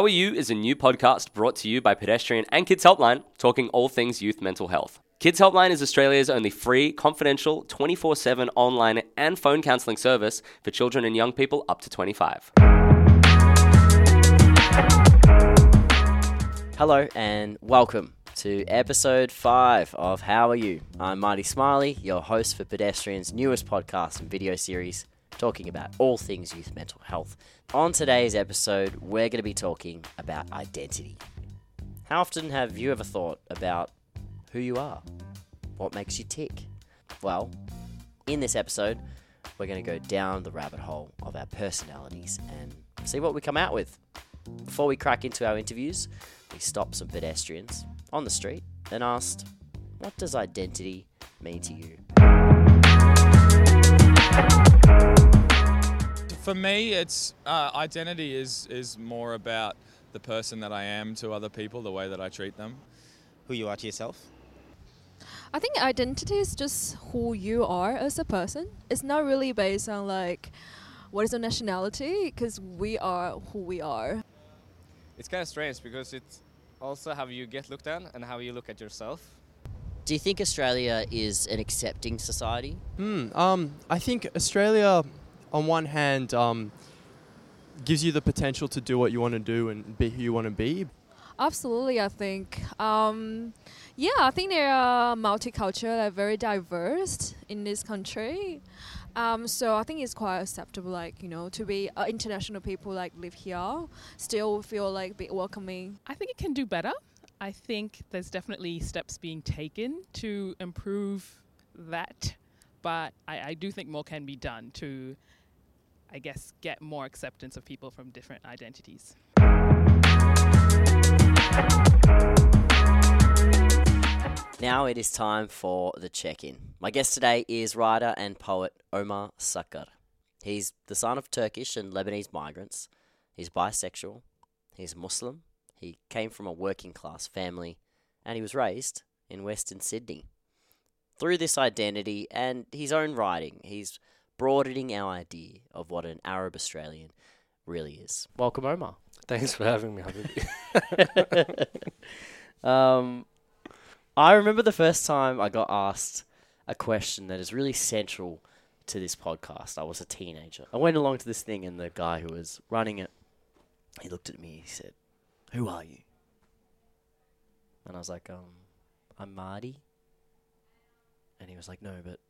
How Are You is a new podcast brought to you by Pedestrian and Kids Helpline, talking all things youth mental health. Kids Helpline is Australia's only free, confidential, 24 7 online and phone counselling service for children and young people up to 25. Hello and welcome to episode 5 of How Are You? I'm Marty Smiley, your host for Pedestrian's newest podcast and video series talking about all things youth mental health. On today's episode, we're going to be talking about identity. How often have you ever thought about who you are? What makes you tick? Well, in this episode, we're going to go down the rabbit hole of our personalities and see what we come out with. Before we crack into our interviews, we stopped some pedestrians on the street and asked, What does identity mean to you? For me, it's uh, identity is is more about the person that I am to other people, the way that I treat them. who you are to yourself. I think identity is just who you are as a person. It's not really based on like what is your nationality because we are who we are. It's kind of strange because it's also how you get looked at and how you look at yourself. Do you think Australia is an accepting society? Hmm. Um, I think Australia, on one hand, um, gives you the potential to do what you want to do and be who you want to be. Absolutely, I think. Um, yeah, I think they are multicultural, they're very diverse in this country. Um, so I think it's quite acceptable, like you know, to be uh, international people like live here, still feel like be welcoming. I think it can do better. I think there's definitely steps being taken to improve that, but I, I do think more can be done to, I guess, get more acceptance of people from different identities. Now it is time for the check in. My guest today is writer and poet Omar Sakr. He's the son of Turkish and Lebanese migrants. He's bisexual. He's Muslim. He came from a working class family and he was raised in Western Sydney. Through this identity and his own writing, he's broadening our idea of what an Arab Australian really is. Welcome, Omar. Thanks for having me, um, I remember the first time I got asked a question that is really central to this podcast. I was a teenager. I went along to this thing, and the guy who was running it, he looked at me. He said, "Who are you?" And I was like, "Um, I'm Marty." And he was like, "No, but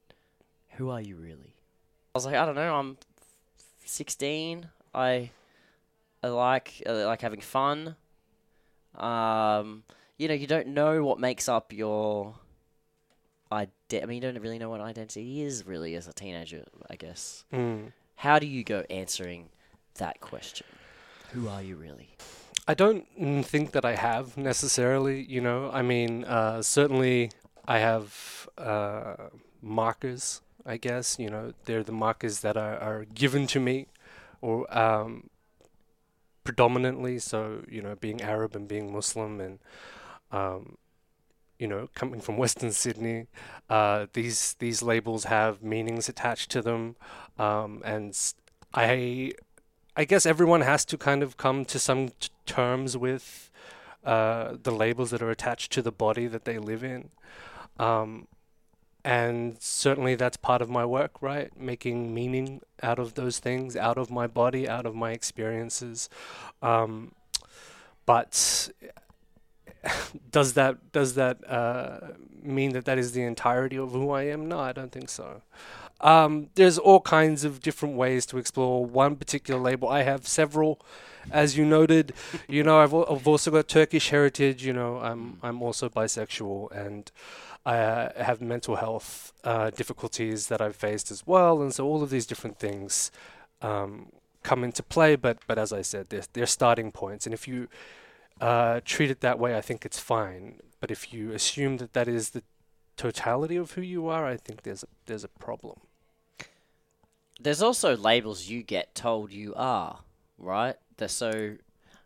who are you really?" I was like, "I don't know. I'm 16. I I like I like having fun. Um, you know, you don't know what makes up your ide- I mean, you don't really know what identity is really as a teenager, I guess. Mm. How do you go answering that question? Who are you really? I don't think that I have necessarily, you know. I mean, uh, certainly I have uh, markers, I guess, you know. They're the markers that are, are given to me or um, predominantly. So, you know, being Arab and being Muslim and, um, you know, coming from Western Sydney, uh, these these labels have meanings attached to them, um, and I, I guess everyone has to kind of come to some t- terms with uh, the labels that are attached to the body that they live in, um, and certainly that's part of my work, right? Making meaning out of those things, out of my body, out of my experiences, um, but does that does that uh, mean that that is the entirety of who I am? No, I don't think so. Um, there's all kinds of different ways to explore one particular label. I have several, as you noted. you know, I've, I've also got Turkish heritage. You know, I'm I'm also bisexual, and I uh, have mental health uh, difficulties that I've faced as well. And so all of these different things um, come into play. But but as I said, they're, they're starting points, and if you uh, treat it that way, I think it's fine. But if you assume that that is the totality of who you are, I think there's a, there's a problem. There's also labels you get told you are, right? They're so,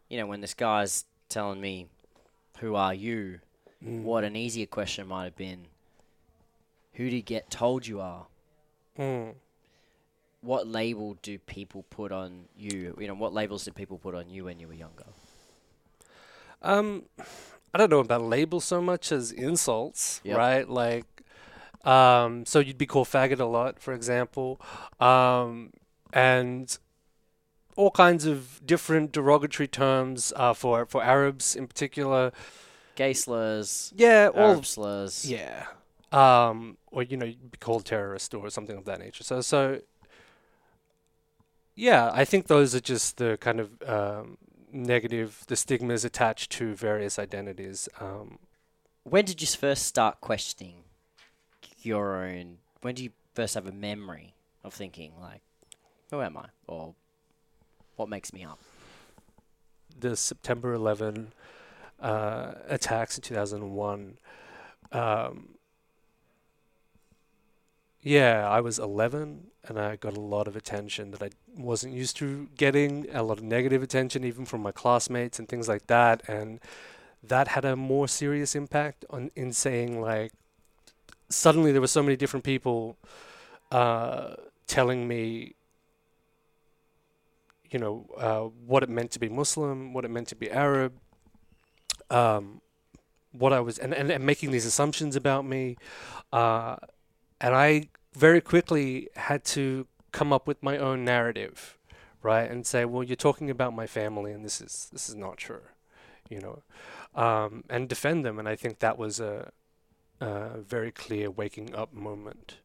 you know, when this guy's telling me, "Who are you?" Mm. What an easier question might have been. Who do you get told you are? Mm. What label do people put on you? You know, what labels did people put on you when you were younger? Um, I don't know about labels so much as insults, Yep. right? Like, um, so you'd be called faggot a lot, for example, um, and all kinds of different derogatory terms uh, for for Arabs in particular. Gay slurs, Yeah, all Arab slurs. yeah, um, or you know, be called terrorist or something of that nature. So, so yeah, I think those are just the kind of um, negative, the stigmas attached to various identities. Um, When did you first start questioning your own? When do you first have a memory of thinking like, "Who am I?" or "What makes me up?" the September 11 uh, attacks in 2001. Um, yeah, I was 11 and I got a lot of attention that I wasn't used to getting, a lot of negative attention, even from my classmates and things like that. And that had a more serious impact on in saying, like, suddenly there were so many different people uh, telling me you know, uh, what it meant to be Muslim, what it meant to be Arab, um, what I was, and, and, and making these assumptions about me. Uh, and I very quickly had to come up with my own narrative, right? And say, well, you're talking about my family, and this is this is not true, you know, um, and defend them. And I think that was a, a very clear waking up moment.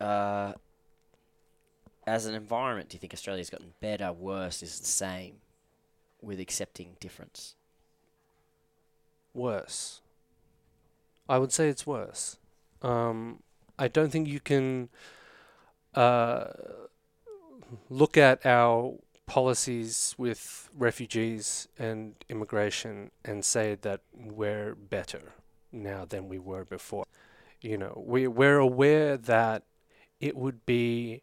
Uh, as an environment, do you think Australia's gotten better, worse, is the same, with accepting difference? Worse. I would say it's worse. Um, I don't think you can uh, look at our policies with refugees and immigration and say that we're better now than we were before. You know, we we're aware that it would be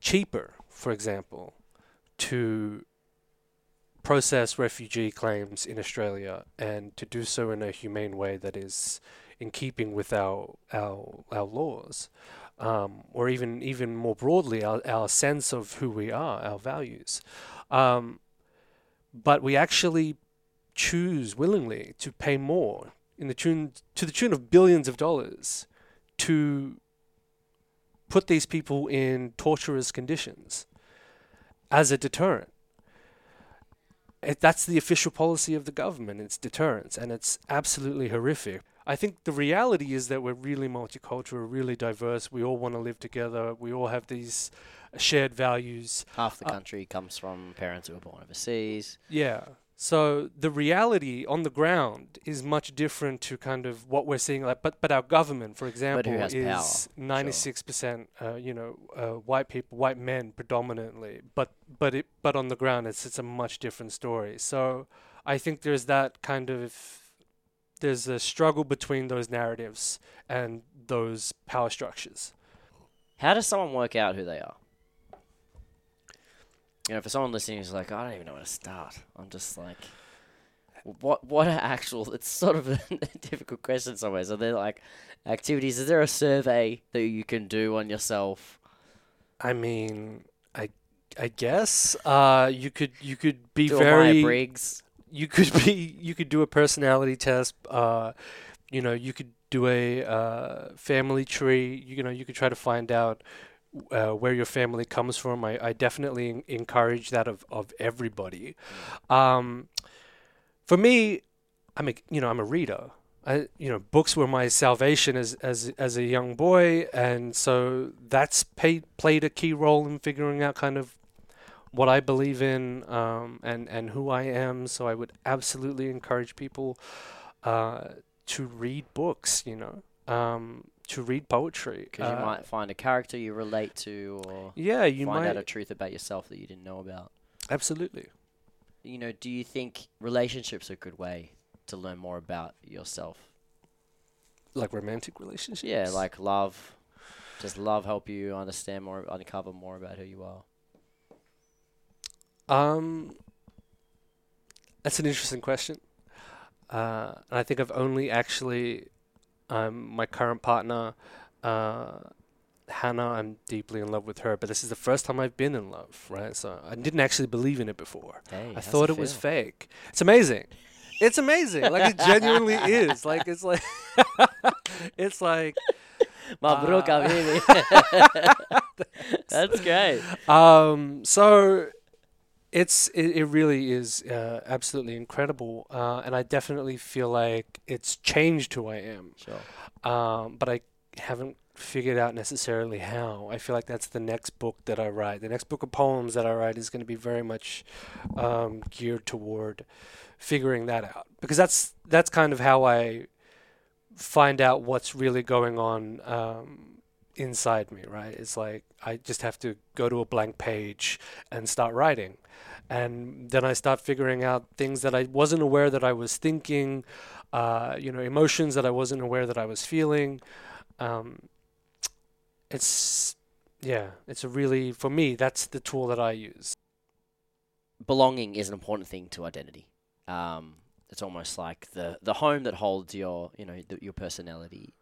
cheaper, for example, to process refugee claims in Australia and to do so in a humane way that is in keeping with our our our laws, um, or even even more broadly our our sense of who we are, our values. Um, but we actually choose willingly to pay more in the tune to the tune of billions of dollars to put these people in torturous conditions as a deterrent it, that's the official policy of the government. It's deterrence, and it's absolutely horrific. I think the reality is that we're really multicultural, really diverse. We all want to live together. We all have these shared values. Half the Uh, country comes from parents who were born overseas. Yeah. So the reality on the ground is much different to kind of what we're seeing. Like, but but our government, for example, is ninety six percent, uh, you know, uh, white people, white men predominantly. But but it but on the ground, it's it's a much different story. So I think there's that kind of there's a struggle between those narratives and those power structures. How does someone work out who they are? You know, for someone listening who's like, I don't even know where to start. I'm just like, what? What are actual? It's sort of a difficult question in some ways. Are there like activities? Is there a survey that you can do on yourself? I mean, I I guess uh, you could you could be do Myers-Briggs. you could be you could do a personality test uh you know you could do a uh family tree you know you could try to find out uh, where your family comes from i, I definitely en- encourage that of, of everybody um for me i'm a you know i'm a reader I, you know, books were my salvation as as as a young boy, and so that's paid, played a key role in figuring out kind of what I believe in um, and and who I am. So I would absolutely encourage people uh, to read books. You know, um, to read poetry. Because you Uh, might find a character you relate to, or yeah, you find might out a truth about yourself that you didn't know about. absolutely. You know, do you think relationships are a good way to learn more about yourself? Like romantic relationships. Yeah, like love. Does love help you understand more, uncover more about who you are? Um, that's an interesting question. Uh, and I think I've only actually, um, my current partner, uh, Hannah, I'm deeply in love with her, but this is the first time I've been in love, right? So I didn't actually believe in it before. Hey, I thought it was fake. It's amazing. It's amazing. Like it genuinely is. Like it's like it's like Mabruk, Uh. That's great. um so it's it, it really is uh, absolutely incredible uh, and I definitely feel like it's changed who I am. Sure. Um but I haven't figured out necessarily how. I feel like that's the next book that I write. The next book of poems that I write is going to be very much um, geared toward figuring that out because that's that's kind of how I find out what's really going on um, inside me. Right? It's like I just have to go to a blank page and start writing. And then I start figuring out things that I wasn't aware that I was thinking, uh, you know, emotions that I wasn't aware that I was feeling. Um, it's yeah, it's a really for me that's the tool that I use. Belonging is an important thing to identity. Um, it's almost like the the home that holds your you know th- your personality.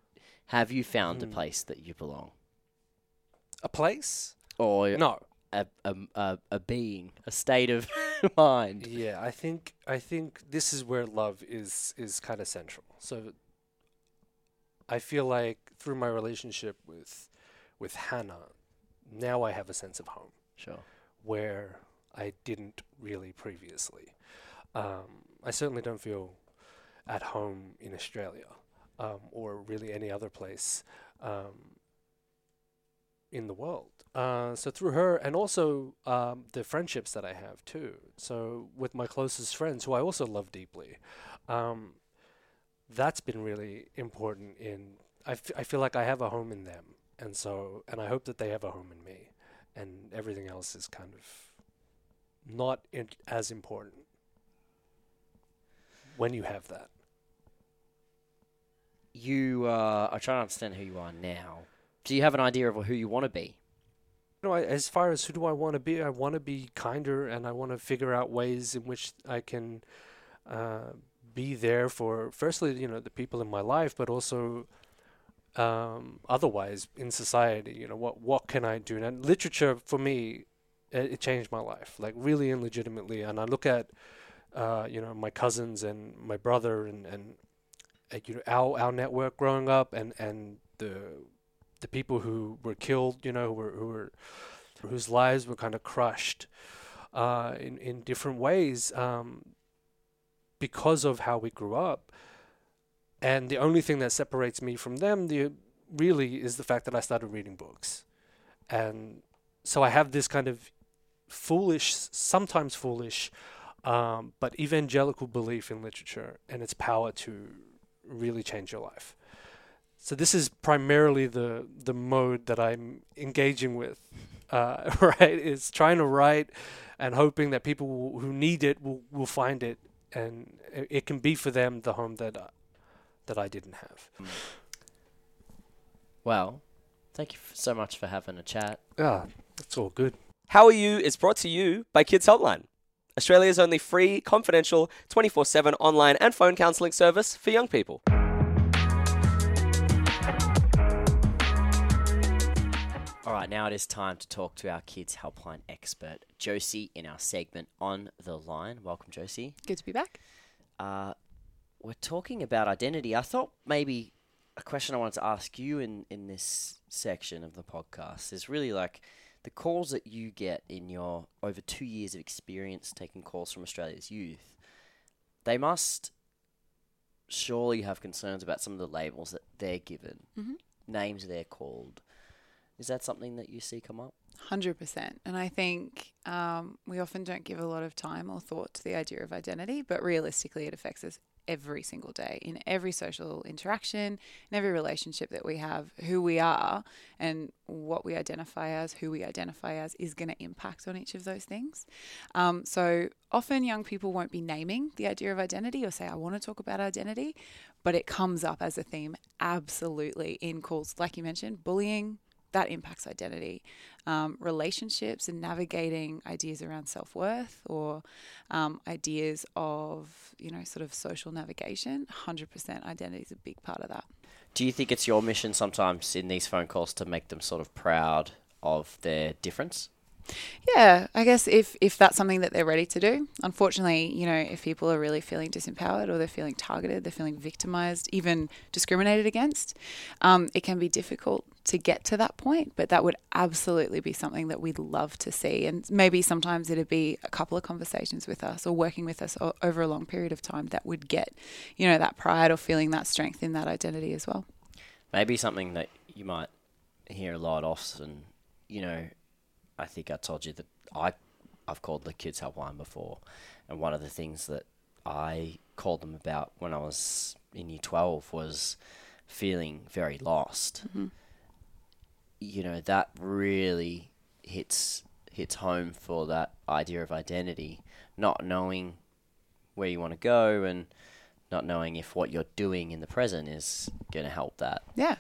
Have you found a Hmm. place that you belong, A place? or No. a, a, a, a being, a state of mind? Yeah, I think I think this is where love is is kind of central. So I feel like through my relationship with with Hannah, now I have a sense of home Sure. where I didn't really previously. Um, I certainly don't feel at home in Australia um, or really any other place um, in the world. Uh, so through her, and also um, the friendships that I have too. So with my closest friends, who I also love deeply, um, that's been really important. In I, f- I feel like I have a home in them, and so and I hope that they have a home in me, and everything else is kind of not as important when you have that. You uh, are trying to understand who you are now. Do you have an idea of who you want to be? You know, I, as far as who do I want to be, I want to be kinder, and I want to figure out ways in which I can uh, be there for, firstly, you know, the people in my life, but also um, otherwise in society. You know, what what can I do? And literature for me, it, it changed my life, like really and legitimately. And I look at, uh, you know, my cousins and my brother, and and you know, our our network growing up, and and the the people who were killed, you know, who were who were whose lives were kind of crushed uh, in in different ways um, because of how we grew up. And the only thing that separates me from them, the really, is the fact that I started reading books, and so I have this kind of foolish, sometimes foolish, um, but evangelical belief in literature and its power to really change your life. So this is primarily the the mode that I'm engaging with, uh, right? Is trying to write and hoping that people who- who need it will, will find it, and it, it can be for them the home that uh, that I didn't have. Well, thank you so much for having a chat. Ah, that's all good. How Are You is brought to you by Kids Helpline, Australia's only free, confidential, 24 7 online and phone counselling service for young people. All right, now it is time to talk to our kids helpline expert, Josie, in our segment on the line. Welcome, Josie. Good to be back. Uh, we're talking about identity. I thought maybe a question I wanted to ask you in, in this section of the podcast is really like the calls that you get in your over two years of experience taking calls from Australia's youth. They must surely have concerns about some of the labels that they're given, Mhm. names they're called. Is that something that you see come up? 100%. And I think um, we often don't give a lot of time or thought to the idea of identity, but realistically, it affects us every single day in every social interaction, in every relationship that we have. Who we are and what we identify as, who we identify as, is going to impact on each of those things. Um, so often, young people won't be naming the idea of identity or say, I want to talk about identity, but it comes up as a theme absolutely in calls, like you mentioned, bullying that impacts identity. Um, relationships and navigating ideas around self worth or um, ideas of, you know, sort of social navigation, 100% identity is a big part of that. Do you think it's your mission sometimes in these phone calls to make them sort of proud of their difference? Yeah, I guess if if that's something that they're ready to do. Unfortunately, you know, if people are really feeling disempowered or they're feeling targeted, they're feeling victimized, even discriminated against, um, it can be difficult to get to that point. But that would absolutely be something that we'd love to see, and maybe sometimes it'd be a couple of conversations with us or working with us over a long period of time that would get, you know, that pride or feeling that strength in that identity as well. Maybe something that you might hear a lot often, you know, I think I told you that I, I've called the kids helpline before, and one of the things that I called them about when I was in year twelve was feeling very lost. Mhm. You know that really hits hits home for that idea of identity, not knowing where you want to go and not knowing if what you're doing in the present is going to help that. Yeah,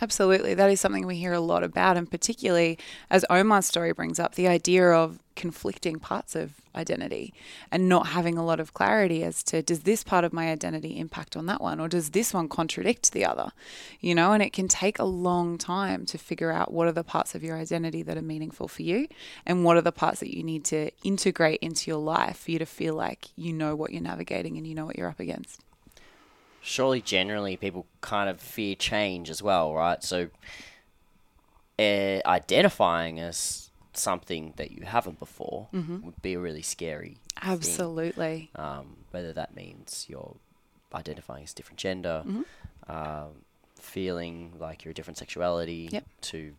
absolutely. That is something we hear a lot about, and particularly as Omar's story brings up, the idea of conflicting parts of identity and not having a lot of clarity as to does this part of my identity impact on that one, or does this one contradict the other? You know, and it can take a long time to figure out what are the parts of your identity that are meaningful for you and what are the parts that you need to integrate into your life for you to feel like you know what you're navigating and you know what you're up against. Surely generally people kind of fear change as well, right? So uh, identifying as something that you haven't before Mhm. would be a really scary. thing. Absolutely. Um, whether that means you're identifying as different gender, Mhm. um, feeling like you're a different sexuality Yep. to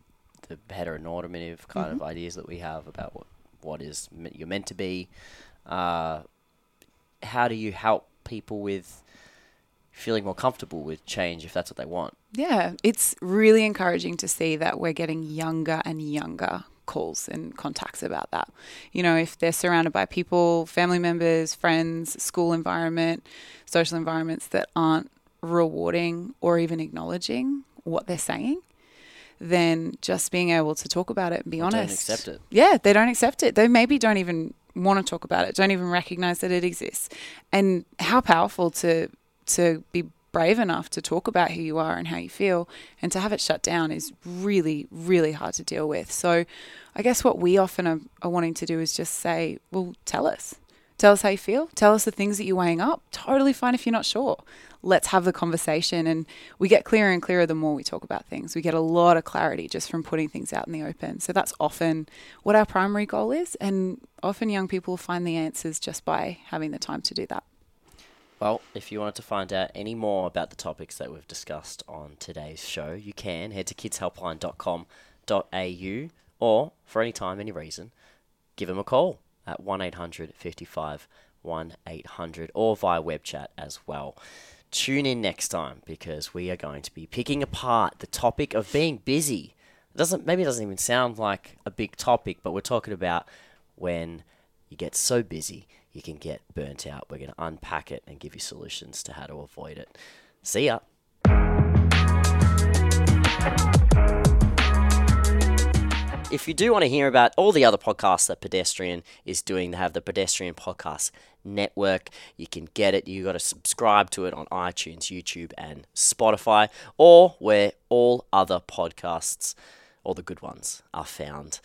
the heteronormative kind of ideas that we have about what what is me- you're meant to be. Uh, how do you help people with feeling more comfortable with change if that's what they want? Yeah, it's really encouraging to see that we're getting younger and younger calls and contacts about that. You know, if they're surrounded by people, family members, friends, school environment, social environments that aren't rewarding or even acknowledging what they're saying, then just being able to talk about it and be don't honest. accept it. Yeah, they don't accept it. They maybe don't even want to talk about it, don't even recognize that it exists. And how powerful to to be brave enough to talk about who you are and how you feel and to have it shut down is really really hard to deal with. So I guess what we often are, are wanting to do is just say, well, tell us. Tell us how you feel. Tell us the things that you're weighing up. Totally fine if you're not sure. Let's have the conversation. And we get clearer and clearer the more we talk about things. We get a lot of clarity just from putting things out in the open. So that's often what our primary goal is. And often young people find the answers just by having the time to do that. Well, if you wanted to find out any more about the topics that we've discussed on today's show, you can head to kidshelpline.com.au or, for any time, any reason, give them a call at 1 800 55 1 800 or via web chat as well. Tune in next time because we are going to be picking apart the topic of being busy. It doesn't maybe it doesn't even sound like a big topic, but we're talking about when you get so busy you can get burnt out. We're going to unpack it and give you solutions to how to avoid it. See ya. If you do want to hear about all the other podcasts that Pedestrian is doing, they have the Pedestrian Podcast Network. You can get it. You got to subscribe to it on iTunes, YouTube, and Spotify, or where all other podcasts, all the good ones, are found.